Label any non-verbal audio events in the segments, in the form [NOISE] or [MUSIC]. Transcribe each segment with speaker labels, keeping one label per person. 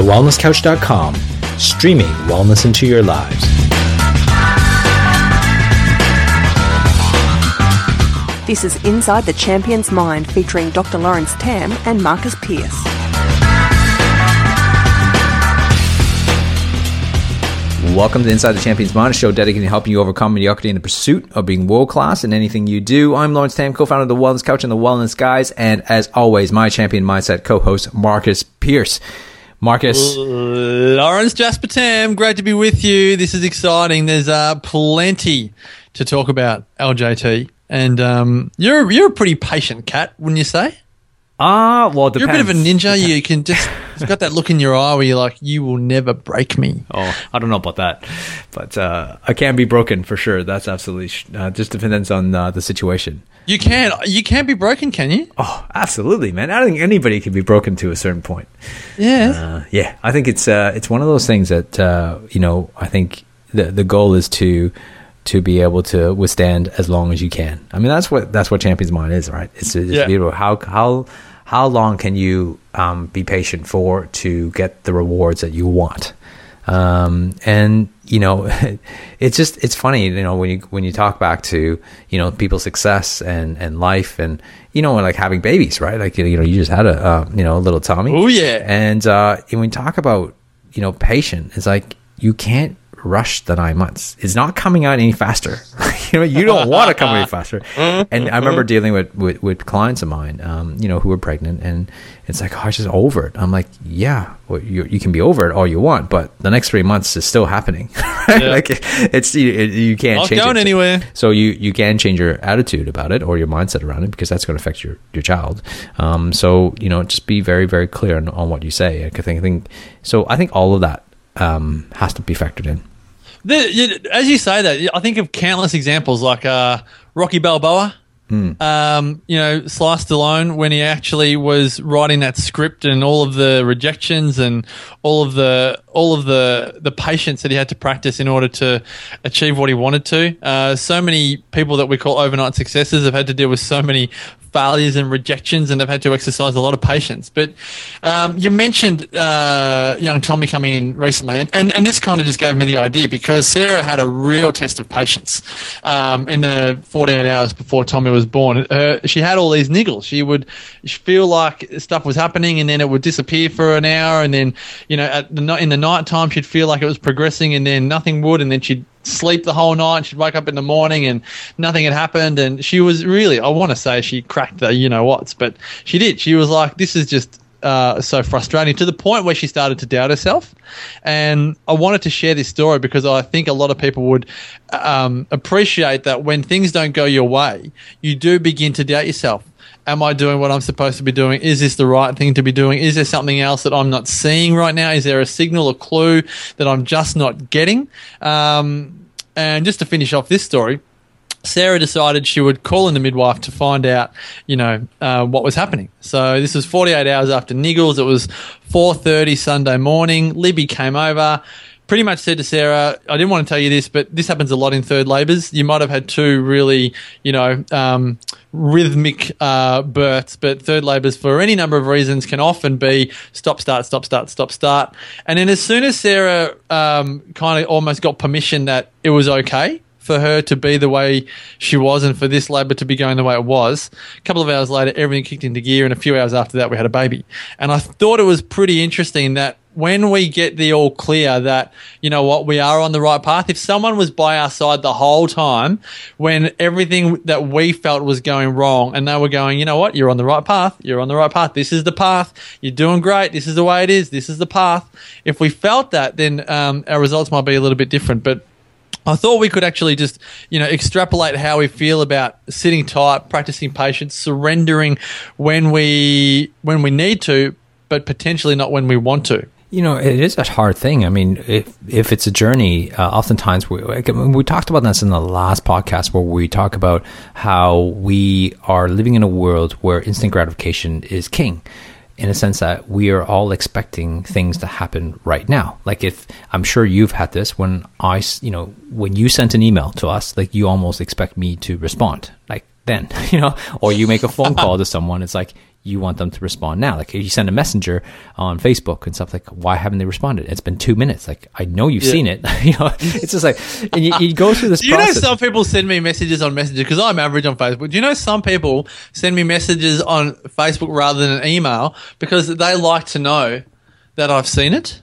Speaker 1: TheWellnessCouch.com, streaming wellness into your lives.
Speaker 2: This is Inside the Champion's Mind featuring Dr. Lawrence Tam and Marcus Pierce.
Speaker 3: Welcome to Inside the Champions Mind, a show dedicated to helping you overcome mediocrity in the pursuit of being world class in anything you do. I'm Lawrence Tam, co-founder of the Wellness Couch and the Wellness Guys, and as always, my champion mindset co-host Marcus Pierce. Marcus,
Speaker 4: Lawrence Jasper Tam, great to be with you. This is exciting. There's uh, plenty to talk about, LJT, and um, you're you're a pretty patient cat, wouldn't you say?
Speaker 3: Ah, well, it
Speaker 4: You're a bit of a
Speaker 3: depends.
Speaker 4: ninja. You can just it's got that look in your eye where you're like, you will never break me.
Speaker 3: Oh, I don't know about that, but uh, I can be broken for sure. That's absolutely sh- uh, just depends on uh, the situation.
Speaker 4: You can you can be broken, can you?
Speaker 3: Oh, absolutely, man. I don't think anybody can be broken to a certain point.
Speaker 4: Yeah.
Speaker 3: Uh, yeah, I think it's uh, it's one of those things that uh, you know. I think the the goal is to to be able to withstand as long as you can. I mean, that's what that's what Champions Mind is, right? It's, it's
Speaker 4: Yeah.
Speaker 3: how how how long can you um, be patient for to get the rewards that you want. Um, and you know, [LAUGHS] it's just it's funny, you know, when you when you talk back to you know people's success and and life and you know like having babies, right? Like you know, you just had a uh, you know a little Tommy.
Speaker 4: Oh, yeah.
Speaker 3: And uh, when we talk about you know patient, it's like you can't rush the nine months. It's not coming out any faster. [LAUGHS] you know, you don't want to come any faster. [LAUGHS] And I remember dealing with, with, with clients of mine, um, you know, who were pregnant, and it's like, oh, I'm just over it. I'm like, yeah, well, you, you can be over it all you want, but the next three months is still happening. [LAUGHS] right? Like it's you, you can't change
Speaker 4: going
Speaker 3: it.
Speaker 4: anywhere.
Speaker 3: So you you can change your attitude about it or your mindset around it because that's going to affect your your child. Um, so you know, just be very very clear on, on what you say. I think I think so. I think all of that um, has to be factored in.
Speaker 4: The, as you say that, I think of countless examples like uh, Rocky Balboa. Um, you know, Sly Stallone when he actually was writing that script and all of the rejections and all of the all of the the patience that he had to practice in order to achieve what he wanted to. Uh, so many people that we call overnight successes have had to deal with so many failures and rejections and have had to exercise a lot of patience. But um, you mentioned uh, young Tommy coming in recently, and, and, and this kind of just gave me the idea because Sarah had a real test of patience um, in the 48 hours before Tommy was born. Uh, she had all these niggles. She would feel like stuff was happening, and then it would disappear for an hour, and then you know at the in the night time she'd feel like it was progressing, and then nothing would, and then she'd sleep the whole night. She'd wake up in the morning and nothing had happened. And she was really, I want to say she cracked the you know what's, but she did. She was like, this is just uh, so frustrating to the point where she started to doubt herself. And I wanted to share this story because I think a lot of people would um, appreciate that when things don't go your way, you do begin to doubt yourself. Am I doing what I'm supposed to be doing? Is this the right thing to be doing? Is there something else that I'm not seeing right now? Is there a signal or clue that I'm just not getting? Um, and just to finish off this story, Sarah decided she would call in the midwife to find out, you know, uh, what was happening. So this was 48 hours after Niggles. It was 4:30 Sunday morning. Libby came over, pretty much said to Sarah, "I didn't want to tell you this, but this happens a lot in third labours. You might have had two really, you know, um, rhythmic uh, births, but third labours, for any number of reasons, can often be stop, start, stop, start, stop, start. And then as soon as Sarah um, kind of almost got permission that it was okay." For her to be the way she was and for this labour to be going the way it was. A couple of hours later, everything kicked into gear, and a few hours after that, we had a baby. And I thought it was pretty interesting that when we get the all clear that, you know what, we are on the right path, if someone was by our side the whole time when everything that we felt was going wrong and they were going, you know what, you're on the right path, you're on the right path, this is the path, you're doing great, this is the way it is, this is the path. If we felt that, then um, our results might be a little bit different. But I thought we could actually just, you know, extrapolate how we feel about sitting tight, practicing patience, surrendering when we when we need to, but potentially not when we want to.
Speaker 3: You know, it is a hard thing. I mean, if if it's a journey, uh, oftentimes we we talked about this in the last podcast where we talk about how we are living in a world where instant gratification is king. In a sense that we are all expecting things to happen right now. Like if I'm sure you've had this when I, you know, when you sent an email to us, like you almost expect me to respond like then, [LAUGHS] you know, or you make a phone call to someone. It's like you want them to respond now. Like if you send a messenger on Facebook and stuff like, why haven't they responded? It's been two minutes. Like I know you've
Speaker 4: Yeah.
Speaker 3: seen it. [LAUGHS] you know, it's just like and you, you go through this [LAUGHS]
Speaker 4: Do you
Speaker 3: process.
Speaker 4: know some people send me messages on Messenger because I'm average on Facebook? Do you know some people send me messages on Facebook rather than an email because they like to know that I've seen it?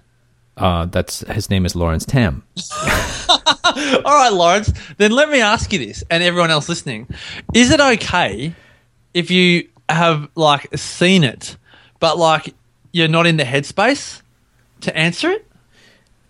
Speaker 3: uh, that's his name is Lawrence Tam. [LAUGHS]
Speaker 4: All right, Lawrence. Then let me ask you this, and everyone else listening: Is it okay if you have like seen it, but like you're not in the headspace to answer it?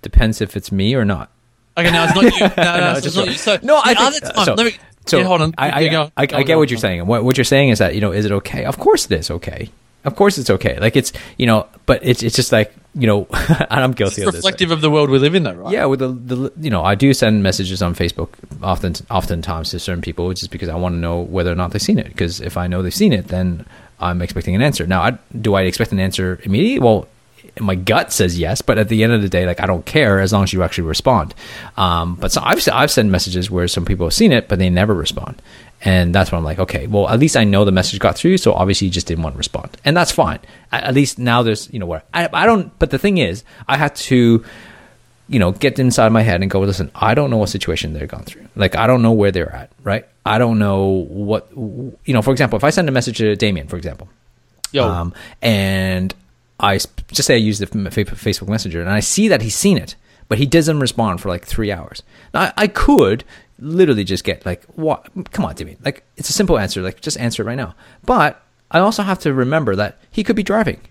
Speaker 3: Depends if it's me or not.
Speaker 4: Okay, no, it's not you. [LAUGHS] No, no,
Speaker 3: No,
Speaker 4: it's
Speaker 3: just
Speaker 4: not you. So
Speaker 3: no, I think,
Speaker 4: other time,
Speaker 3: so,
Speaker 4: let me.
Speaker 3: so
Speaker 4: yeah, hold on.
Speaker 3: I, I,
Speaker 4: go.
Speaker 3: I, I get what you're saying. What, what you're saying is that you know, is it okay? Of course it is okay. Of course it's okay. Like it's you know, but it's it's just like you know, [LAUGHS] and I'm guilty of this.
Speaker 4: reflective of the world we live in, though, right?
Speaker 3: Yeah, with the, the you know, I do send messages on Facebook often oftentimes to certain people just because I want to know whether or not they've seen it. Because if I know they've seen it, then I'm expecting an answer. Now, I, do I expect an answer immediately? Well, my gut says yes, but at the end of the day, like I don't care as long as you actually respond. Um, but so I've I've sent messages where some people have seen it, but they never respond, and that's when I'm like, okay, well at least I know the message got through. So obviously you just didn't want to respond, and that's fine. At, least now there's you know where I I don't. But the thing is, I had to you know, get inside my head and go, listen, I don't know what situation they've gone through. Like, I don't know where they're at, right? I don't know what, you know, for example, if I send a message to Damien, for example,
Speaker 4: Yo.
Speaker 3: um, and I just say I use the Facebook Messenger and I see that he's seen it, but he doesn't respond for like three hours. Now, I could literally just get like, what? Come on, Damien. Like, it's a simple answer. Like, just answer it right now. But I also have to remember that he could be driving.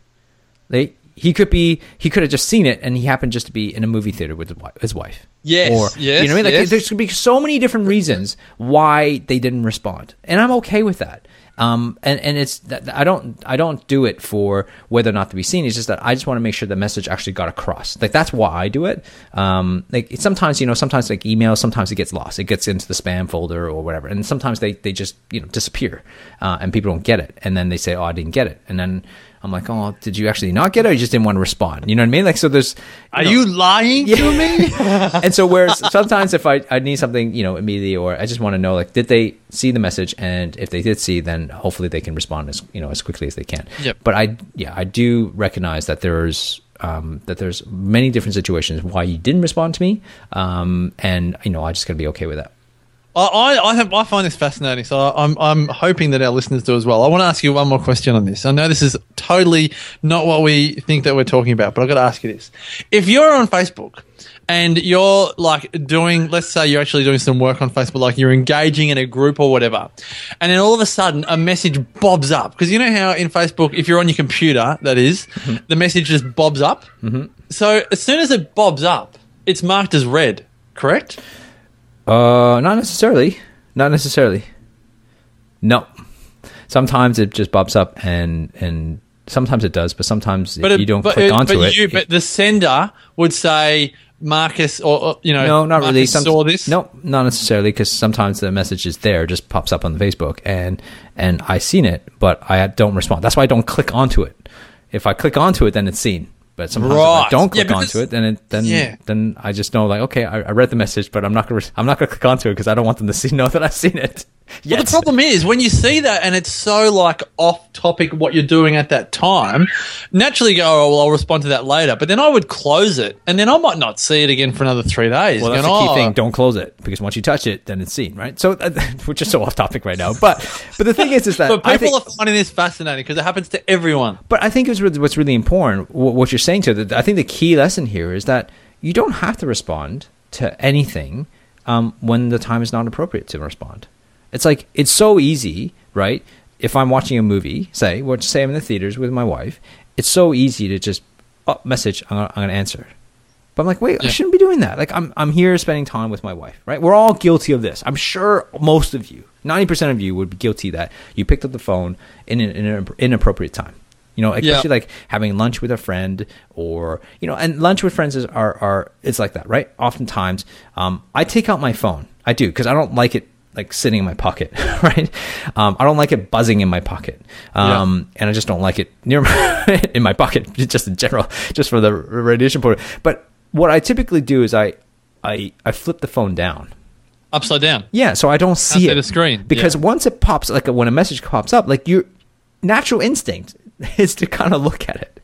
Speaker 3: They, he could be he could have just seen it and he happened just to be in a movie theater with his wife.
Speaker 4: Yes,
Speaker 3: or
Speaker 4: yes,
Speaker 3: you know what I mean? Like
Speaker 4: yes.
Speaker 3: there's could be so many different reasons why they didn't respond, and I'm okay with that. Um, and and it's I don't I don't do it for whether or not to be seen. It's just that I just want to make sure the message actually got across. Like that's why I do it. Um, like sometimes you know sometimes like email sometimes it gets lost. It gets into the spam folder or whatever, and sometimes they they just you know disappear, uh, and people don't get it, and then they say oh I didn't get it, and then. I'm like, oh, did you actually not get it, or you just didn't want to respond? You know what I mean? Like, so there's.
Speaker 4: Are
Speaker 3: know-
Speaker 4: you lying to me? [LAUGHS] [LAUGHS]
Speaker 3: and so whereas sometimes if I, I need something you know immediately or I just want to know like did they see the message and if they did see then hopefully they can respond as you know as quickly as they can
Speaker 4: Yep.
Speaker 3: but I yeah I do recognize that there's um, that there's many different situations why you didn't respond to me um, and you know I just gotta be okay with that
Speaker 4: I, I, have, I find this fascinating, so I'm, I'm hoping that our listeners do as well. I want to ask you one more question on this. I know this is totally not what we think that we're talking about, but I've got to ask you this. If you're on Facebook and you're like doing, let's say you're actually doing some work on Facebook, like you're engaging in a group or whatever, and then all of a sudden a message bobs up. Because you know how in Facebook, if you're on your computer, that is, the message just bobs up? Mm-hmm. So as soon as it bobs up, it's marked as red, correct?
Speaker 3: Uh not necessarily not necessarily no sometimes it just bobs up and and sometimes it does but sometimes if
Speaker 4: it-
Speaker 3: you don't
Speaker 4: but
Speaker 3: click onto
Speaker 4: but
Speaker 3: it,
Speaker 4: You,
Speaker 3: it-
Speaker 4: but the sender would say Marcus, or, or, you know,
Speaker 3: No, not
Speaker 4: Marcus
Speaker 3: really. Some,
Speaker 4: saw this.
Speaker 3: No, not necessarily, because sometimes the message is there, just pops up on the Facebook, and and I seen it, but I don't respond. That's why I don't click onto it. If I click onto it, then it's seen. But sometimes if I don't
Speaker 4: Yeah,
Speaker 3: click
Speaker 4: because-
Speaker 3: onto it, then it, then
Speaker 4: Yeah.
Speaker 3: then I just know like okay, I, I read the message, but I'm not gonna [LAUGHS] I'm not gonna click onto it because I don't want them to see [LAUGHS] know that I've seen it.
Speaker 4: Well, the problem is when you see that and it's so like off topic what you're doing at that time. Naturally, you go, oh well, I'll respond to that later. But then I would close it, and then I might not see it again for another three days.
Speaker 3: Well, that's the key
Speaker 4: "Oh,
Speaker 3: thing. Don't close it because once you touch it, then it's seen, right? So, uh, [LAUGHS] we're just so off topic right now. But, but the thing is, is that [LAUGHS]
Speaker 4: But people
Speaker 3: think,
Speaker 4: are finding this fascinating because it happens to everyone.
Speaker 3: But I think it's really, what's really important, wh- what you're saying to I think the key lesson here is that you don't have to respond to anything um, when the time is not appropriate to respond. It's like it's so easy, right? If I'm watching a movie, say, or say I'm in the theaters with my wife, it's so easy to just oh, message. I'm gonna, I'm gonna answer. But I'm like, wait, I shouldn't be doing that. Like, I'm I'm here spending time with my wife, right? We're all guilty of this. I'm sure most of you, ninety percent of you, would be guilty that you picked up the phone in an, in an inappropriate time. You know, especially like having lunch with a friend, or you know, and lunch with friends is are are it's like that, right? Oftentimes, um, I take out my phone. I do because I don't like it like sitting in my pocket, [LAUGHS] right? Um, I don't like it buzzing in my pocket, um, and I just don't like it near my, [LAUGHS] in my pocket, [LAUGHS] just in general, just for the radiation point. But what I typically do is I, I, I flip the phone down.
Speaker 4: upside down.
Speaker 3: Yeah, so I don't see
Speaker 4: Outside
Speaker 3: it
Speaker 4: the screen,
Speaker 3: because
Speaker 4: yeah.
Speaker 3: once it pops, like when a message pops up, like your natural instinct [LAUGHS] is to kind of look at it,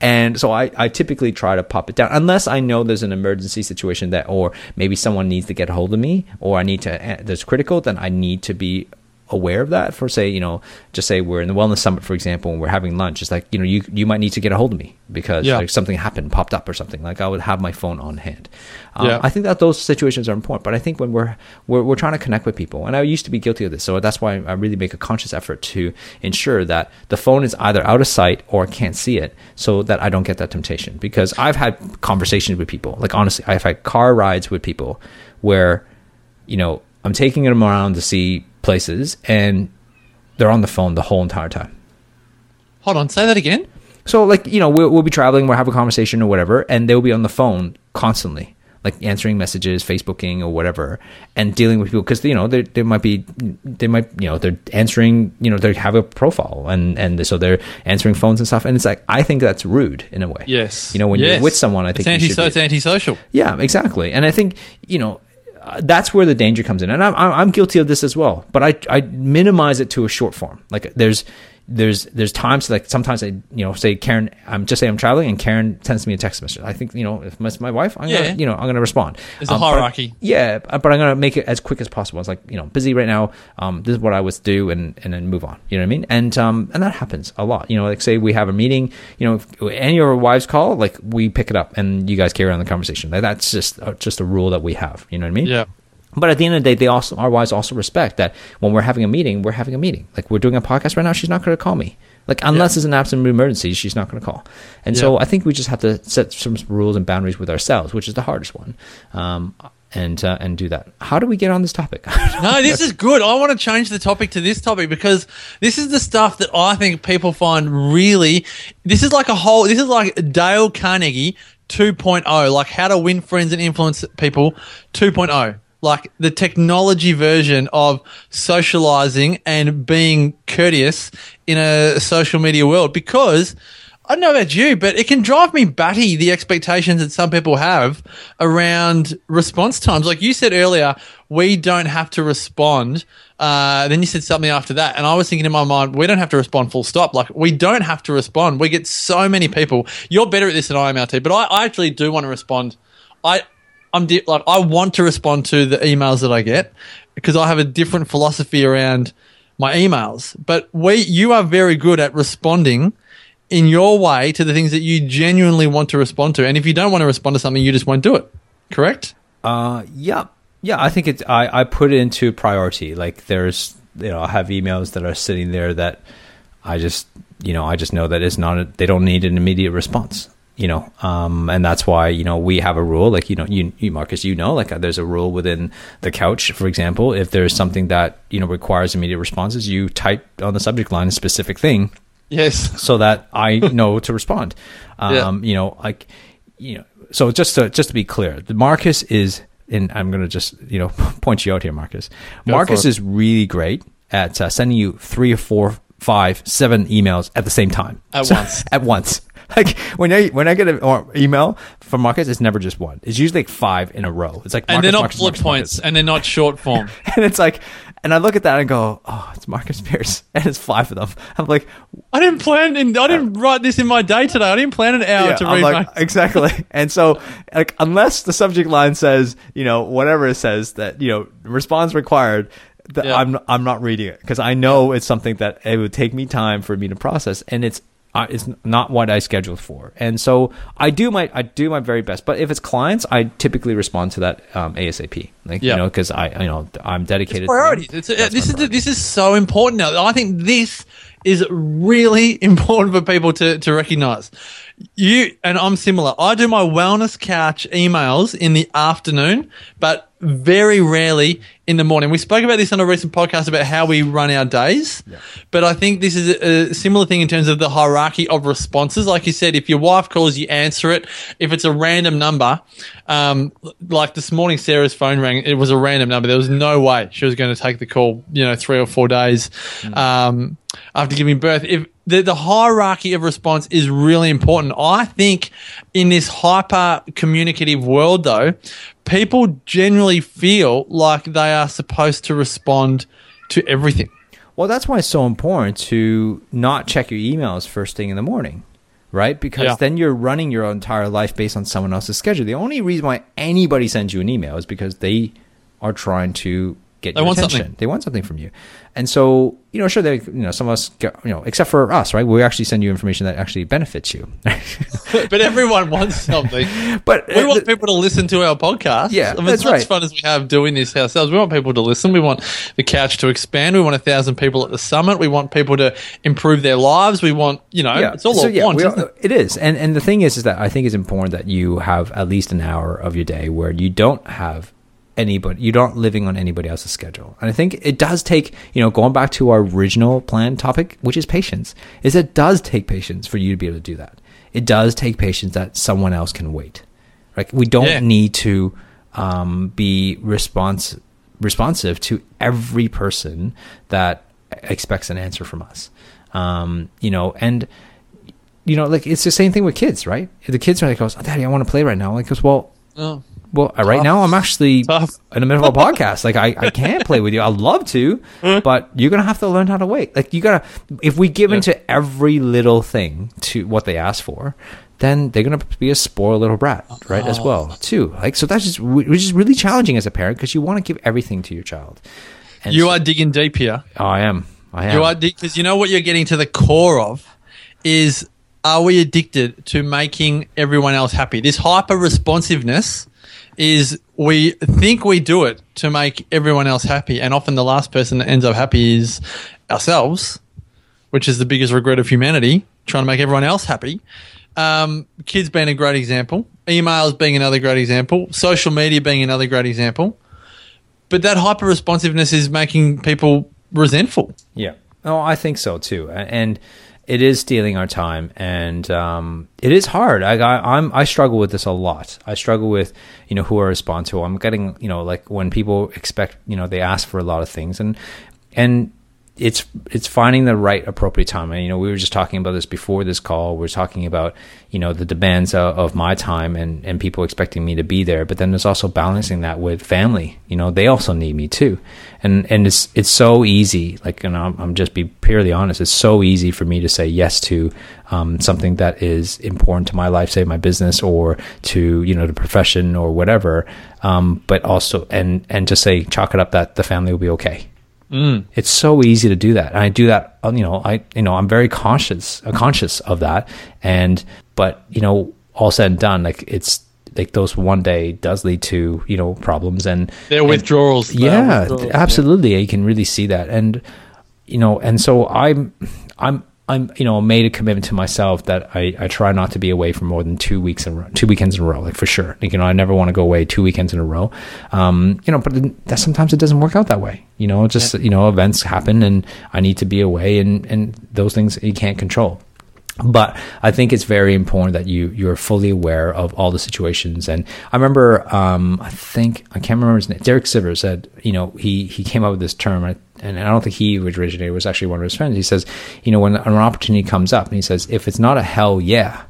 Speaker 3: and so I, I typically try to pop it down unless I know there's an emergency situation that, or maybe someone needs to get a hold of me, or I need to eh, that's critical, then I need to be aware of that for say you know just say we're in the wellness summit for example and we're having lunch it's like you know you you might need to get a hold of me because
Speaker 4: Yeah.
Speaker 3: like something happened popped up or something like i would have my phone on hand um,
Speaker 4: Yeah.
Speaker 3: i think that those situations are important but i think when we're, we're we're trying to connect with people and i used to be guilty of this so that's why i really make a conscious effort to ensure that the phone is either out of sight or I can't see it so that i don't get that temptation because i've had conversations with people like honestly i've had car rides with people where you know i'm taking them around to see places and they're on the phone the whole entire time
Speaker 4: Hold on, say that again.
Speaker 3: so like you know we'll, we'll be traveling we'll have a conversation or whatever and they'll be on the phone constantly like answering messages facebooking or whatever and dealing with people because you know they they might be they might you know they're answering you know they have a profile and and so they're answering phones and stuff and it's like i think that's rude in a way
Speaker 4: Yes.
Speaker 3: you know when
Speaker 4: Yes.
Speaker 3: you're with someone i think
Speaker 4: it's, anti-
Speaker 3: you should be-
Speaker 4: it's antisocial.
Speaker 3: yeah, exactly. And I think you know uh, that's where the danger comes in, and I'm I'm guilty of this as well. But I I minimize it to a short form. Like there's there's there's times like sometimes I you know say Karen I'm just say I'm traveling and Karen sends me a text message. I think you know if it's my wife I'm
Speaker 4: Yeah.
Speaker 3: gonna you know I'm gonna respond.
Speaker 4: There's a
Speaker 3: Um, but
Speaker 4: hierarchy.
Speaker 3: yeah, but but I'm gonna make it as quick as possible. It's like you know busy right now. Um, this is what I was do and and then move on. You know what I mean? And um and that happens a lot. You know, like say we have a meeting. You know, if any of our wives call, like we pick it up and you guys carry on the conversation. Like that's just uh, just a rule that we have. You know what I mean?
Speaker 4: Yeah.
Speaker 3: But at the end of the day, they also our wives also respect that when we're having a meeting, we're having a meeting. Like we're doing a podcast right now, she's not going to call me. Like unless it's an absolute emergency, she's not going to call. And so I think we just have to set some rules and boundaries with ourselves, which is the hardest one, um, and uh, and do that. How do we get on this topic? [LAUGHS]
Speaker 4: No, this is good. I want to change the topic to this topic because this is the stuff that I think people find really. This is like a whole. This is like Dale Carnegie 2.0, like how to win friends and influence people 2.0. Like the technology version of socializing and being courteous in a social media world because I don't know about you, but it can drive me batty the expectations that some people have around response times. Like you said earlier, we don't have to respond. Uh, then you said something after that, and I was thinking in my mind, we don't have to respond full stop. Like we don't have to respond. We get so many people. You're better at this than I am, LT, but I, I actually do want to respond. I I'm di- like I want to respond to the emails that I get because I have a different philosophy around my emails. But we you are very good at responding in your way to the things that you genuinely want to respond to. And if you don't want to respond to something, you just won't do it. Correct?
Speaker 3: Uh, yeah, yeah. I think it's I, I put it into priority. Like there's you know I have emails that are sitting there that I just you know I just know that it's not a, they don't need an immediate response. You know, um, and that's why you know we have a rule. Like you know, you, you Marcus, you know, like uh, there's a rule within the couch, for example. If there's something that you know requires immediate responses, you type on the subject line a specific thing
Speaker 4: Yes.
Speaker 3: so that I [LAUGHS] know to respond. Um,
Speaker 4: Yeah.
Speaker 3: You know, like you know. So just to just to be clear, the Marcus is, and I'm going to just you know [LAUGHS] point you out here, Marcus. Marcus is really great at uh, sending you three or four, five, seven emails at the same time
Speaker 4: At
Speaker 3: So-
Speaker 4: once. [LAUGHS]
Speaker 3: At once. [LAUGHS] Like when I when I get an email from Marcus, it's never just one. It's usually like five in a row. It's like
Speaker 4: And they're not
Speaker 3: Marcus,
Speaker 4: bullet
Speaker 3: Marcus,
Speaker 4: points
Speaker 3: Marcus.
Speaker 4: and they're not short form. [LAUGHS]
Speaker 3: and it's like, and I look at that and go, oh, it's Marcus Pierce, [LAUGHS] and it's five of them. I'm like,
Speaker 4: I didn't plan in, I didn't uh, write this in my day today. I didn't plan an hour to
Speaker 3: I'm
Speaker 4: read
Speaker 3: like,
Speaker 4: my
Speaker 3: exactly. And so, like, unless the subject line says, you know, whatever it says that, you know, response required, that
Speaker 4: Yeah.
Speaker 3: I'm I'm not reading it because I know it's something that it would take me time for me to process, and it's. Uh, it's not what I scheduled for, and so I do my I do my very best. But if it's clients, I typically respond to that um, ASAP, like
Speaker 4: Yeah.
Speaker 3: you know, because I you know I'm dedicated. to them.
Speaker 4: priorities. It's, uh, this
Speaker 3: my
Speaker 4: is the, this is so important now. I think this is really [LAUGHS] important for people to to recognize. You and I'm similar. I do my wellness couch emails in the afternoon, but very rarely in the morning. We spoke about this on a recent podcast about how we run our days, but I think this is a, a similar thing in terms of the hierarchy of responses. Like you said, if your wife calls, you answer it. If it's a random number, um, like this morning, Sarah's phone rang. It was a random number. There was no way she was going to take the call. You know, three or four days um, after giving birth. If the, the hierarchy of response is really important. I think in this hyper communicative world, though, people generally feel like they are supposed to respond to everything.
Speaker 3: Well, that's why it's so important to not check your emails first thing in the morning, right? Because
Speaker 4: Yeah.
Speaker 3: then you're running your entire life based on someone else's schedule. The only reason why anybody sends you an email is because they are trying to get
Speaker 4: They
Speaker 3: your
Speaker 4: want
Speaker 3: attention.
Speaker 4: something.
Speaker 3: They want something from you. And so, you know, sure, they, you know, some of us, get, you know, except for us, right? We actually send you information that actually benefits you. [LAUGHS]
Speaker 4: but everyone wants something. [LAUGHS]
Speaker 3: but
Speaker 4: We
Speaker 3: uh,
Speaker 4: want
Speaker 3: the-
Speaker 4: people to listen to our podcast.
Speaker 3: Yeah,
Speaker 4: I mean,
Speaker 3: that's
Speaker 4: as much
Speaker 3: right.
Speaker 4: fun as we have doing this ourselves, we want people to listen. We want the couch to expand. We want a thousand people at the summit. We want people to improve their lives. We want, you know, it's all
Speaker 3: So, yeah,
Speaker 4: want.
Speaker 3: we
Speaker 4: isn't
Speaker 3: all-
Speaker 4: it?
Speaker 3: it is, and and the thing is, is that I think it's important that you have at least an hour of your day where you don't have anybody, you're not living on anybody else's schedule. And I think it does take, you know, going back to our original plan topic, which is patience, is it does take patience for you to be able to do that. It does take patience that someone else can wait. Like we don't
Speaker 4: Yeah.
Speaker 3: need to um, be response responsive to every person that expects an answer from us. Um, you know, and you know, like it's the same thing with kids, right? If the kids are like, goes, oh, "Daddy, I want to play right now." Like, goes, "Well,
Speaker 4: Oh.
Speaker 3: Well, uh, right now I'm actually
Speaker 4: Tough.
Speaker 3: in the middle of a podcast. Like, I, I can't play with you. I'd love to, but you're gonna have to learn how to wait. Like, you gotta. If we give
Speaker 4: Yeah.
Speaker 3: into every little thing to what they ask for, then they're gonna be a spoiled little brat, right? As well, too. Like, so that's just which is really challenging as a parent because you want to give everything to your child. And
Speaker 4: You
Speaker 3: so-
Speaker 4: are digging deep here.
Speaker 3: Oh, I am. I am.
Speaker 4: You are because you know what you're getting to the core of is are we addicted to making everyone else happy? This hyper responsiveness is we think we do it to make everyone else happy, and often the last person that ends up happy is ourselves, which is the biggest regret of humanity, trying to make everyone else happy. Um, kids being a great example, emails being another great example, social media being another great example. But that hyper responsiveness is making people resentful.
Speaker 3: Yeah. Oh, I think so too. And it is stealing our time, and um, it is hard. I, I I'm I struggle with this a lot. I struggle with you know who I respond to. I'm getting you know like when people expect you know they ask for a lot of things, and and it's it's finding the right appropriate time. And you know we were just talking about this before this call. We are talking about you know the demands of, of my time and and people expecting me to be there. But then there's also balancing that with family. You know they also need me too, and and it's it's so easy. Like and I'm, I'm just be purely honest. It's so easy for me to say yes to um, something that is important to my life, say my business or to you know the profession or whatever. Um, but also and and just say chalk it up that the family will be okay. It's so easy to do that. And I do that, uh, you know, I, you know, I'm very conscious, uh, conscious of that. And, but, you know, all said and done, like it's like those one day does lead to, you know, problems and
Speaker 4: They're
Speaker 3: and-
Speaker 4: withdrawals.
Speaker 3: Yeah,
Speaker 4: withdrawals,
Speaker 3: absolutely. You can really see that. And, you know, and so I'm, I'm, I'm, you know, made a commitment to myself that I, I try not to be away for more than two weeks in a row, two weekends in a row, like for sure. Like, you know, I never want to go away two weekends in a row. Um, you know, but that sometimes it doesn't work out that way. You know, just you know, events happen and I need to be away, and and those things you can't control but I think it's very important that you you're fully aware of all the situations. And I remember, um, I think I can't remember his name. Derek Sivers said, you know, he he came up with this term, and I don't think he originated. It was actually one of his friends. He says, you know, when an opportunity comes up, and he says, if it's not a hell yeah,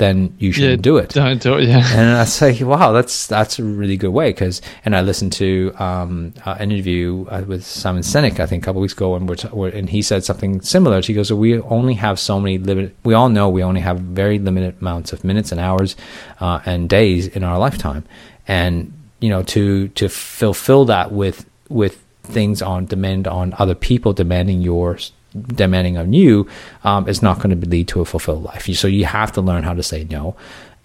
Speaker 3: then you shouldn't
Speaker 4: Yeah,
Speaker 3: do it.
Speaker 4: Don't do it. Yeah.
Speaker 3: And I say, wow, that's that's a really good way because. And I listened to um, uh, an interview uh, with Simon Sinek, I think, a couple weeks ago, and we're, t- we're and he said something similar. He goes, "We only have so many limited. We all know we only have very limited amounts of minutes and hours uh, and days in our lifetime, and you know, to to fulfill that with with things on demand on other people demanding yours." Demanding on you um, is not going to lead to a fulfilled life. So you have to learn how to say no,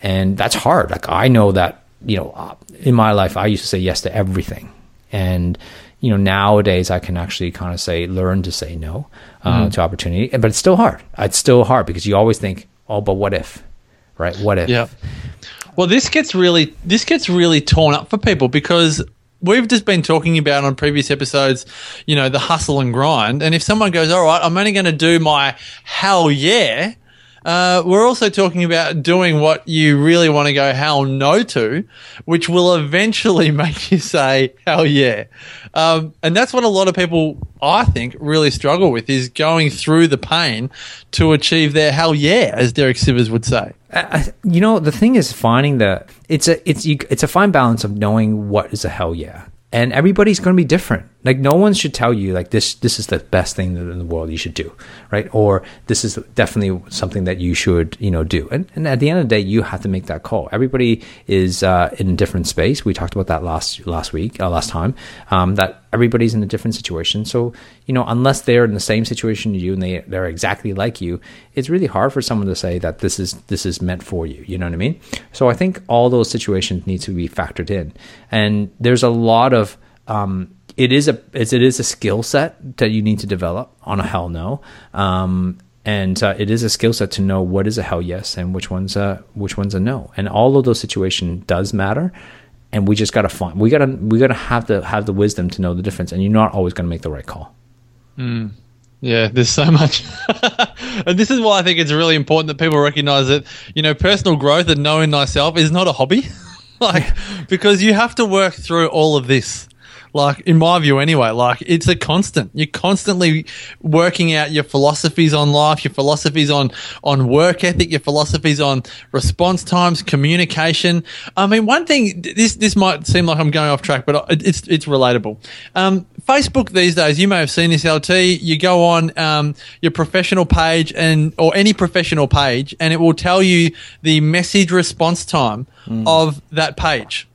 Speaker 3: and that's hard. Like I know that you know uh, in my life I used to say yes to everything, and you know nowadays I can actually kind of say learn to say no uh, to opportunity, but it's still hard. It's still hard because you always think, oh, but what if, right? What if?
Speaker 4: Yeah. Well, this gets really this gets really torn up for people because we've just been talking about on previous episodes, you know, the hustle and grind. And if someone goes, "All right, I'm only going to do my hell yeah," Uh, we're also talking about doing what you really want to go hell no to, which will eventually [LAUGHS] make you say hell yeah. Um, and that's what a lot of people, I think, really struggle with is going through the pain to achieve their hell yeah, as Derek Sivers would say.
Speaker 3: Uh, you know, the thing is finding the it's a it's you, it's a fine balance of knowing what is a hell yeah, and everybody's going to be different. Like no one should tell you like this this is the best thing in the world you should do, right? Or this is definitely something that you should you know do. And, and at the end of the day, you have to make that call. Everybody is uh, in a different space. We talked about that last last week, uh, last time. Um, that everybody's in a different situation. So you know, unless they're in the same situation as you and they they're exactly like you, it's really hard for someone to say that this is this is meant for you. You know what I mean? So I think all those situations need to be factored in, and there's a lot of um, it is a it is a skill set that you need to develop on a hell no. Um, and uh, it is a skill set to know what is a hell yes and which one's a which one's a no. And all of those situations does matter. And we just gotta find we gotta we gotta have the have the wisdom to know the difference. And you're not always gonna make the right call.
Speaker 4: Yeah, there's so much. [LAUGHS] and this is why I think it's really important that people recognize that, you know, personal growth and knowing thyself is not a hobby. [LAUGHS] like, because you have to work through all of this. Like, in my view, anyway, like, it's a constant. You're constantly working out your philosophies on life, your philosophies on, on work ethic, your philosophies on response times, communication. I mean, one thing, this, this might seem like I'm going off track, but it's, it's relatable. Um, Facebook these days, you may have seen this, LT. You go on um, your professional page and or any professional page, and it will tell you the message response time of that page.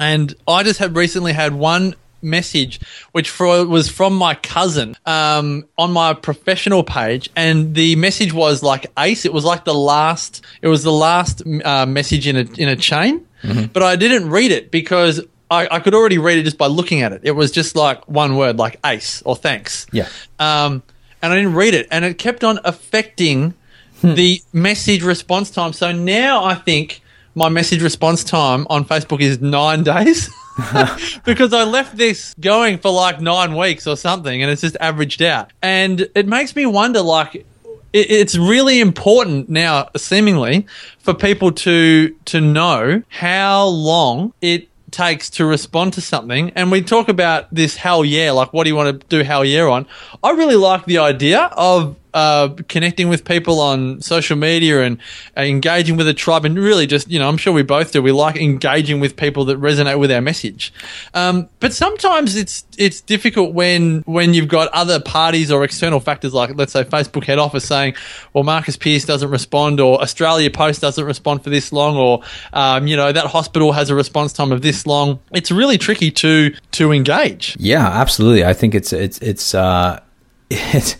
Speaker 4: And I just had recently had one message, which for, was from my cousin um, on my professional page, and the message was like ace. It was like the last. It was the last uh, message in a in a chain, but I didn't read it because. I, I could already read it just by looking at it. It was just like one word, like ace or thanks.
Speaker 3: Yeah.
Speaker 4: Um, and I didn't read it, and it kept on affecting the message response time. So now I think my message response time on Facebook is nine [LAUGHS] days. [LAUGHS] because I left this going for like nine weeks or something, and it's just averaged out. And it makes me wonder, like, it's really important now, seemingly, for people to to know how long it takes to respond to something. And we talk about this hell yeah, like what do you want to do hell yeah on? I really like the idea of uh, connecting with people on social media and uh, engaging with a tribe and really just, you know, I'm sure we both do. We like engaging with people that resonate with our message. Um, but sometimes it's, it's difficult when, when you've got other parties or external factors like, let's say Facebook head office saying, well, Marcus Pierce doesn't respond or Australia Post doesn't respond for this long or, um, you know, that hospital has a response time of this long. It's really tricky to, to engage.
Speaker 3: Yeah, absolutely. I think it's it's it's uh, [LAUGHS] it's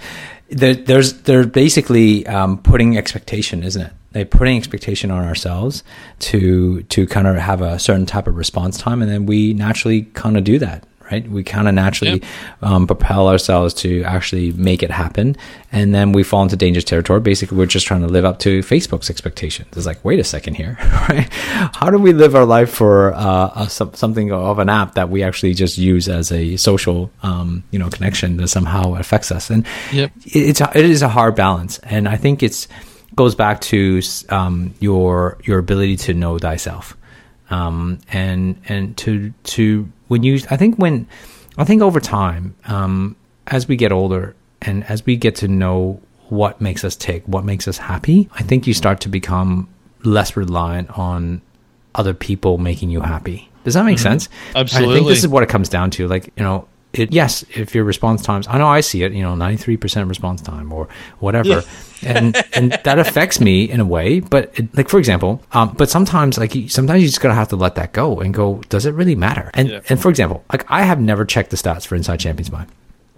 Speaker 3: there, there's they're basically um, putting expectation, isn't it? They're putting expectation on ourselves to to kind of have a certain type of response time, and then we naturally kind of do that, right? We kind of naturally
Speaker 4: Yep.
Speaker 3: um, propel ourselves to actually make it happen, and then we fall into dangerous territory. Basically, we're just trying to live up to Facebook's expectations. It's like, wait a second here, [LAUGHS] right? How do we live our life for uh, a, something of an app that we actually just use as a social, um, you know, connection that somehow affects us? And
Speaker 4: Yep.
Speaker 3: it, it's it is a hard balance, and I think it's goes back to um, your your ability to know thyself, um, and and to to when you I think when I think over time um, as we get older and as we get to know what makes us tick, what makes us happy, I think you start to become less reliant on other people making you happy. Does that make sense? Absolutely. I think this is what it comes down to. Like, you know, it, yes, if your response times, I know I see it, you know, 93% response time or whatever. and, and [LAUGHS] that affects me in a way. But it, like, for example, um, but sometimes, like, sometimes you just gotta have to let that go and go, does it really matter? And,
Speaker 4: Yeah.
Speaker 3: and for example, like, I have never checked the stats for Inside Champions Mind.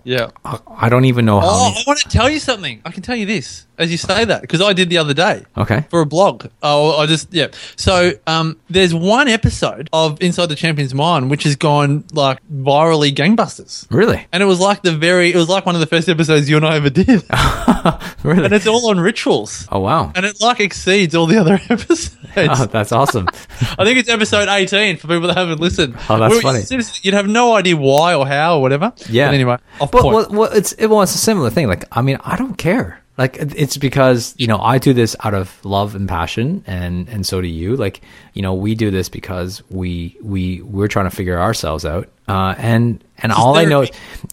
Speaker 4: Yeah.
Speaker 3: I, I don't even know how
Speaker 4: Oh. I want to tell you something. I can tell you this as you say that because I did the other day.
Speaker 3: Okay.
Speaker 4: For a blog. Oh, I just yeah. So um, there's one episode of Inside the Champion's Mind which has gone like virally gangbusters.
Speaker 3: Really?
Speaker 4: And it was like the very, it was like one of the first episodes you and I ever did. [LAUGHS]
Speaker 3: Really?
Speaker 4: and it's all on rituals.
Speaker 3: oh, wow.
Speaker 4: And it like exceeds all the other [LAUGHS] episodes.
Speaker 3: Oh, that's awesome. [LAUGHS]
Speaker 4: I think it's episode 18 for people that haven't listened.
Speaker 3: Oh, that's
Speaker 4: Well,
Speaker 3: funny.
Speaker 4: You'd have no idea why or how or whatever.
Speaker 3: Yeah.
Speaker 4: But anyway,
Speaker 3: But well, well, it's it, well, it's a similar thing. Like, I mean, I don't care. Like it's because you know I do this out of love and passion, and and so do you. Like you know we do this because we we we're trying to figure ourselves out, uh, and and all I know is,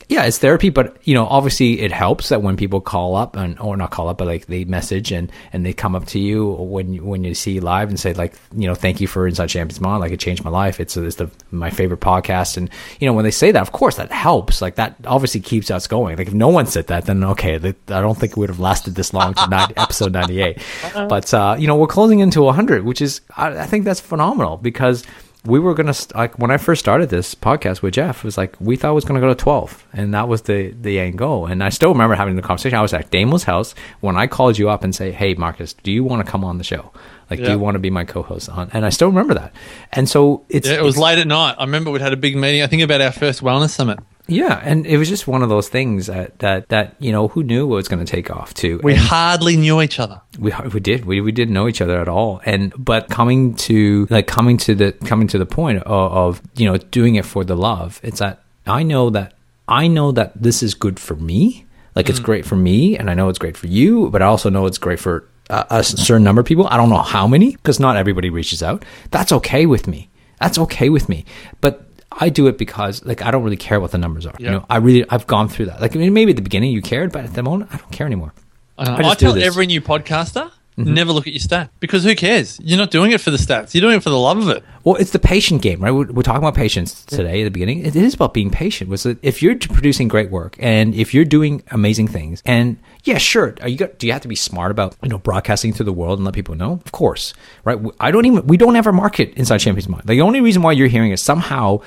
Speaker 3: yeah, it's therapy. But you know, obviously, it helps that when people call up and or not call up, but like they message and and they come up to you when you, when you see live and say like you know thank you for Inside Champions Mind, like it changed my life. It's it's the my favorite podcast, and you know when they say that, of course that helps. Like that obviously keeps us going. Like if no one said that, then okay, I don't think it would have lasted this long to 90, [LAUGHS] episode ninety eight. But uh, you know we're closing into hundred, which is I, I think that's phenomenal because we were gonna like when I first started this podcast with Jeff, it was like we thought it was gonna go to twelve, and that was the the end goal. And I still remember having the conversation. I was at Damo's house when I called you up and say, "Hey, Marcus, do you want to come on the show? Like, do you want to be my co-host on?" And I still remember that. And so it's
Speaker 4: Yeah, it was
Speaker 3: it's-
Speaker 4: late at night. I remember we'd had a big meeting. I think about our first wellness summit.
Speaker 3: Yeah, and it was just one of those things that that that you know who knew what was going to take off too.
Speaker 4: We
Speaker 3: And-
Speaker 4: hardly knew each other.
Speaker 3: we we did we, we didn't know each other at all and but coming to like coming to the coming to the point of, of you know doing it for the love it's that i know that i know that this is good for me like it's mm. great for me and i know it's great for you but i also know it's great for a, a certain number of people i don't know how many because not everybody reaches out that's okay with me that's okay with me but I do it because like I don't really care what the numbers are. You know, I really I've gone through that. Like I mean, maybe at the beginning you cared, but at the moment I don't care anymore.
Speaker 4: Uh,
Speaker 3: I
Speaker 4: I, tell every new podcaster
Speaker 3: Mm-hmm.
Speaker 4: never look at your stat because who cares? You're not doing it for the stats. You're doing it for the love of it.
Speaker 3: Well, it's the patient game, right? We're, we're talking about patience today at the beginning. It is about being patient. Was that if you're producing great work and if you're doing amazing things, and yeah, sure, are you got, do you have to be smart about you know broadcasting to the world and let people know? Of course, right? I don't even we don't ever market inside Champions Mind. The only reason why you're hearing is somehow,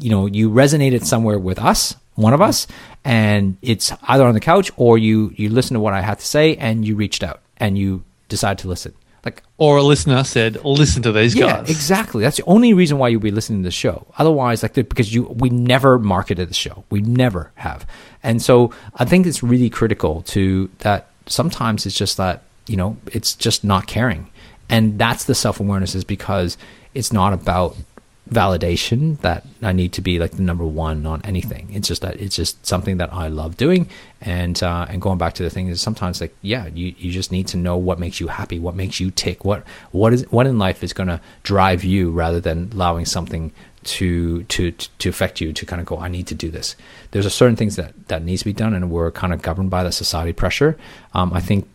Speaker 3: you know, you resonated somewhere with us, one of us, and it's either on the couch or you you listen to what I have to say and you reached out and you decide to listen. Like
Speaker 4: Or a listener said, "Listen to these
Speaker 3: yeah,
Speaker 4: guys."
Speaker 3: exactly. That's the only reason why you'll be listening to the show. Otherwise, like because you, we never marketed the show. We never have. And so I think it's really critical to that. Sometimes it's just that you know it's just not caring, and that's the self awareness is because it's not about validation that I need to be like the number one on anything. It's just that it's just something that I love doing, and uh, and going back to the thing is sometimes like yeah, you, you just need to know what makes you happy, what makes you tick, what what is what in life is going to drive you rather than allowing something to to to affect you to kind of go I need to do this. There's a certain things that that needs to be done, and we're kind of governed by the society pressure. Um, I think,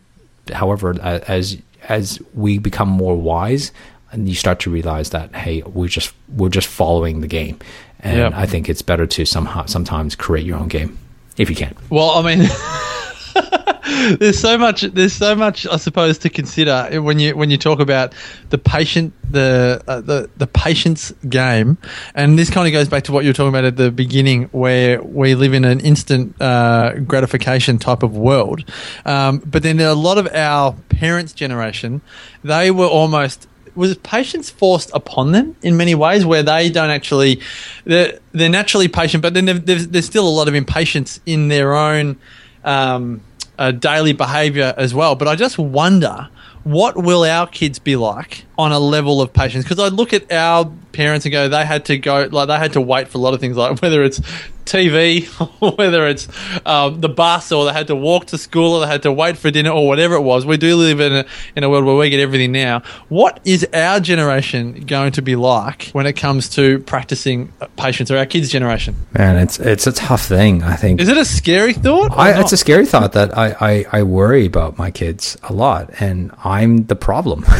Speaker 3: however, as as we become more wise and you start to realize that hey we're just we're just following the game and
Speaker 4: Yeah.
Speaker 3: i think it's better to somehow sometimes create your own game if you can
Speaker 4: Well, I mean, [LAUGHS] there's so much. There's so much, I suppose, to consider when you when you talk about the patient, the uh, the the patient's game, and this kind of goes back to what you were talking about at the beginning, where we live in an instant uh, gratification type of world. Um, but then a lot of our parents' generation, they were almost was patience forced upon them in many ways where they don't actually they're, they're naturally patient but then there- there's, there's still a lot of impatience in their own um, uh, daily behavior as well. But i just wonder what will our kids be like on a level of patience? Because i look at our parents and go they had to go like they had to wait for a lot of things like [LAUGHS] whether it's TV, [LAUGHS] or whether it's um, the bus, or they had to walk to school, or they had to wait for dinner, or whatever it was. We do live in a, in a world where we get everything now. What is our generation going to be like when it comes to practicing patience, or our kids' generation?
Speaker 3: man it's it's a tough thing i think
Speaker 4: Is it a scary thought?
Speaker 3: I, it's a scary thought that I, I, I worry about my kids a lot and i'm the problem [LAUGHS]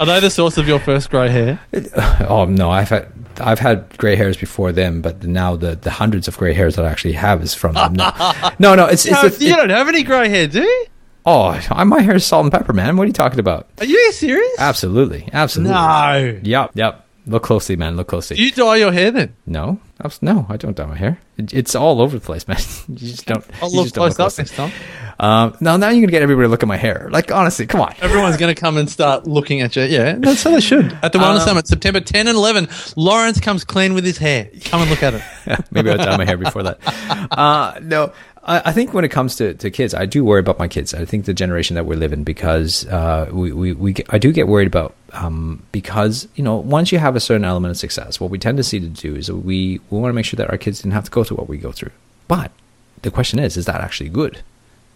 Speaker 4: Are they the source of your first grey hair?
Speaker 3: oh no i've had I've had gray hairs before them, but now the, the hundreds of gray hairs that I actually have is from them. No, [LAUGHS] no, no it's, it's
Speaker 4: No,
Speaker 3: the-
Speaker 4: you
Speaker 3: it-
Speaker 4: don't have any grey hair, do you?
Speaker 3: oh, I- my hair is salt and pepper, man. What are you talking about?
Speaker 4: Are you serious?
Speaker 3: Absolutely, absolutely.
Speaker 4: No.
Speaker 3: Yep, yep. Look closely, man. Look closely.
Speaker 4: Do you dye your hair then?
Speaker 3: no, Abs- no, I don't dye my hair. It, it's all over the place, [LAUGHS] man. You just don't.
Speaker 4: I'll
Speaker 3: you
Speaker 4: look
Speaker 3: just don't
Speaker 4: close up
Speaker 3: closely.
Speaker 4: next time.
Speaker 3: Um, no, now you're gonna get everybody to look at my hair. Like honestly, come on.
Speaker 4: Everyone's going to come and start looking at you. Yeah, that's how they should. At the Wellness
Speaker 3: Um,
Speaker 4: Summit, September 10 and 11, Lawrence comes clean with his hair. Come and look at it. [LAUGHS]
Speaker 3: Maybe I'll dye my hair before that. Uh, no, I, I think when it comes to, to kids, I do worry about my kids. I think the generation that we're living because uh, we, we, we I do get worried about um, because you know once you have a certain element of success, what we tend to see to do is we we want to make sure that our kids didn't have to go through what we go through. But the question is, is that actually good?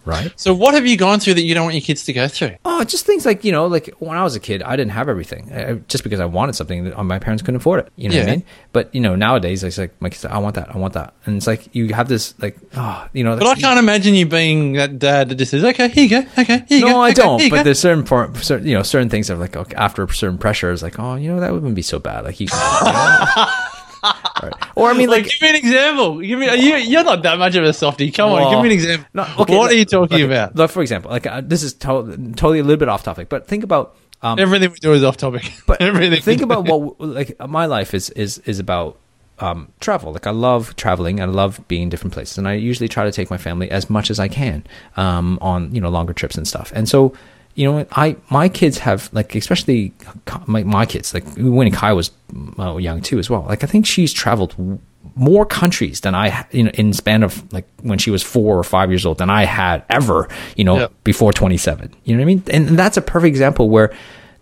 Speaker 3: Right?
Speaker 4: So, what have you gone through that you don't want your kids to go through?
Speaker 3: Oh, just things like you know, like when I was a kid, I didn't have everything I, just because I wanted something that uh, my parents couldn't afford it. You know what I mean? But you know, nowadays it's like my kids, I want that, I want that, and it's like you have this like, oh, you know.
Speaker 4: But I can't imagine you being that dad that just says, "Okay, here you go. Okay, here you
Speaker 3: no,
Speaker 4: go."
Speaker 3: No, I
Speaker 4: okay,
Speaker 3: don't. But
Speaker 4: go."
Speaker 3: there's certain, por- certain, you know, certain things that are like okay, after a certain pressure is like, oh, you know, that wouldn't be so bad. Like you, you know? [LAUGHS] Right. or I mean,
Speaker 4: like,
Speaker 3: like,
Speaker 4: give me an example. Give me. You, you're not that much of a softie. Come on, give me an example.
Speaker 3: no, okay,
Speaker 4: what are you talking
Speaker 3: okay,
Speaker 4: about?
Speaker 3: Like, for example, like uh, this is to- totally a little bit off topic, but think about. Um,
Speaker 4: Everything we do is off topic. [LAUGHS]
Speaker 3: but
Speaker 4: everything.
Speaker 3: think about what like my life is is is about um, travel. Like I love traveling. And I love being in different places, and I usually try to take my family as much as I can um, on you know longer trips and stuff. And so you know, I my kids have like especially my my kids like when Kai was uh, young too as well. Like I think she's traveled more countries than I you know in span of like when she was four or five years old than I had ever you know
Speaker 4: Yep.
Speaker 3: before 27 you know what i mean and, and that's a perfect example where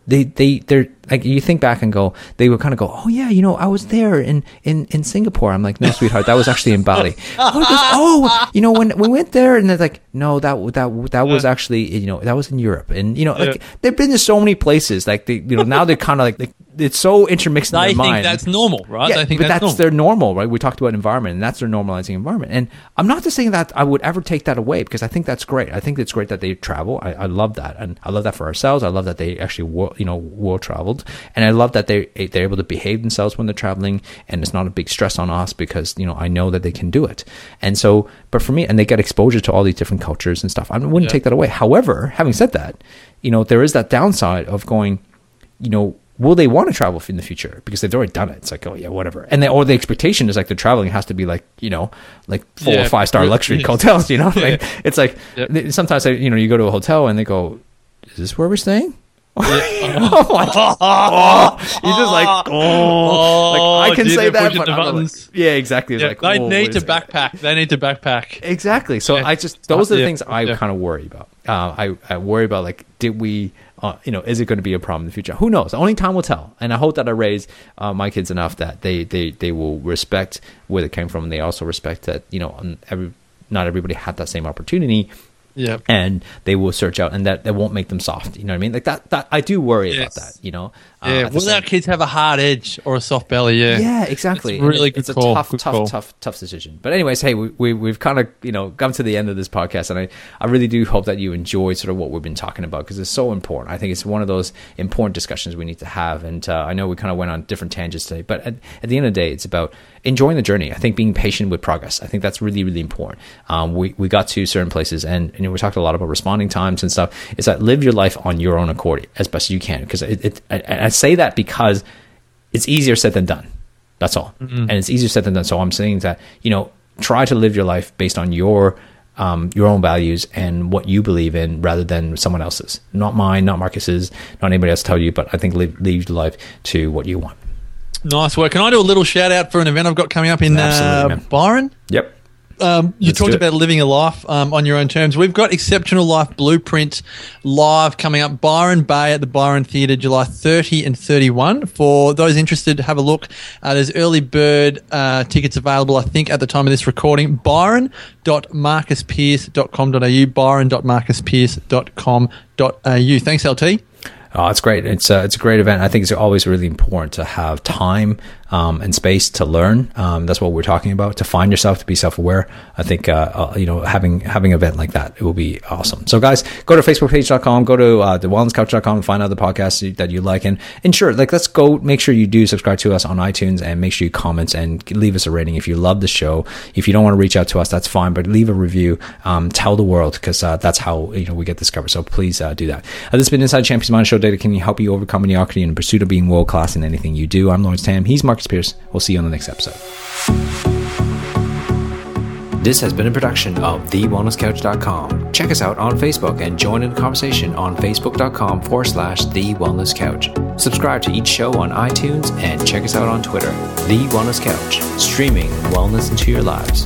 Speaker 3: they they they're like you think back and go they would kind of go oh yeah you know i was there in in in singapore i'm like no sweetheart that was actually in bali [LAUGHS] oh, "Oh, you know when we went there and they're like no that that that was actually you know that was in europe and you know like
Speaker 4: Yeah.
Speaker 3: they've been to so many places like they you know now they're kind of like, like it's so intermixed in
Speaker 4: they
Speaker 3: their
Speaker 4: think
Speaker 3: mind
Speaker 4: that's normal, right?
Speaker 3: yeah,
Speaker 4: they think
Speaker 3: but
Speaker 4: that's,
Speaker 3: that's,
Speaker 4: normal.
Speaker 3: their normal, right? We talked about environment, and that's their normalizing environment. And I'm not just saying that I would ever take that away because I think that's great. I think it's great that they travel. I, I love that, and I love that for ourselves. I love that they actually, wor- you know, world traveled, and I love that they they're able to behave themselves when they're traveling, and it's not a big stress on us because you know I know that they can do it. And so, but for me, and they get exposure to all these different cultures and stuff. I wouldn't
Speaker 4: Yeah.
Speaker 3: take that away. However, having said that, you know, there is that downside of going you know, will they want to travel in the future because they've already done it? It's like, oh yeah, whatever. And then, or the expectation is like the traveling has to be like, you know, like four
Speaker 4: Yeah.
Speaker 3: or five star [LAUGHS] luxury hotels. You know, like [LAUGHS] it's like
Speaker 4: Yep.
Speaker 3: sometimes you know you go to a hotel and they go, "Is this where we're staying?" Oh my god! You're just like, oh, like I can
Speaker 4: gee,
Speaker 3: say that, but like- yeah, exactly.
Speaker 4: Yeah,
Speaker 3: like,
Speaker 4: they
Speaker 3: oh,
Speaker 4: need to backpack. They need to backpack.
Speaker 3: Exactly. So
Speaker 4: Yeah.
Speaker 3: I just those are the
Speaker 4: Yeah.
Speaker 3: things I kind of worry about. Uh, I I worry about like did we uh, you know is it going to be a problem in the future? Who knows? Only time will tell. And I hope that I raise uh, my kids enough that they they they will respect where they came from. and They also respect that you know every not everybody had that same opportunity.
Speaker 4: Yeah.
Speaker 3: And they will search out, and that that won't make them soft. You know what I mean? Like that. That I do worry about that. You know?
Speaker 4: Yeah.
Speaker 3: at
Speaker 4: Will our kids have a hard edge or a soft belly? Yeah.
Speaker 3: yeah, exactly.
Speaker 4: It's really
Speaker 3: And it's
Speaker 4: good
Speaker 3: a tough,
Speaker 4: good
Speaker 3: tough,
Speaker 4: call.
Speaker 3: tough, tough decision. But anyways, hey, we, we we've kind of you know come to the end of this podcast, and I I really do hope that you enjoyed sort of what we've been talking about because it's so important. I think it's one of those important discussions we need to have. And uh, I know we kind of went on different tangents today, but at, at the end of the day, it's about enjoying the journey. I think being patient with progress. I think that's really really important. Um, we we got to certain places, and you know, we talked a lot about responding times and stuff. Is that live your life on your own accord as best you can because it, it I, I say that because it's easier said than done. That's all. And it's easier said than done. So I'm saying that, you know, try to live your life based on your um, your own values and what you believe in rather than someone else's. Not mine, not Marcus's, not anybody else tell you, but I think live, leave your life to what you want.
Speaker 4: Nice work. Can I do a little shout out for an event I've got coming up in uh. Byron?
Speaker 3: Yep.
Speaker 4: Um, you
Speaker 3: Let's
Speaker 4: talked about living a life um, on your own terms. We've got Exceptional Life Blueprint live coming up, Byron Bay at the Byron Theatre, July 30 and 31. For those interested, have a look. Uh, there's early bird uh, tickets available, I think, at the time of this recording. Byron.marcuspierce.com.au, byron.marcuspierce.com.au. Thanks, LT.
Speaker 3: Oh, it's great. It's a, it's a great event. I think it's always really important to have time um, and space to learn. Um, that's what we're talking about. To find yourself, to be self aware. I think uh, uh, you know having having an event like that it will be awesome. So guys, go to facebookpage.com, go to uh, thewellnesscouch.com and find out the podcasts that you like and and sure, like let's go. Make sure you do subscribe to us on iTunes and make sure you comment and leave us a rating if you love the show. If you don't want to reach out to us, that's fine, but leave a review. Um, tell the world because uh, that's how you know we get discovered. So please uh, do that. Uh, this has been Inside Champions Mind Show. Data can help you overcome mediocrity in pursuit of being world class in anything you do. I'm Lawrence Tam. He's Marcus Pierce. We'll see you on the next episode. This has been a production of TheWellnessCouch.com. Check us out on Facebook and join in the conversation on Facebook.com forward slash The Wellness Couch. Subscribe to each show on iTunes and check us out on Twitter. The Wellness Couch, streaming wellness into your lives.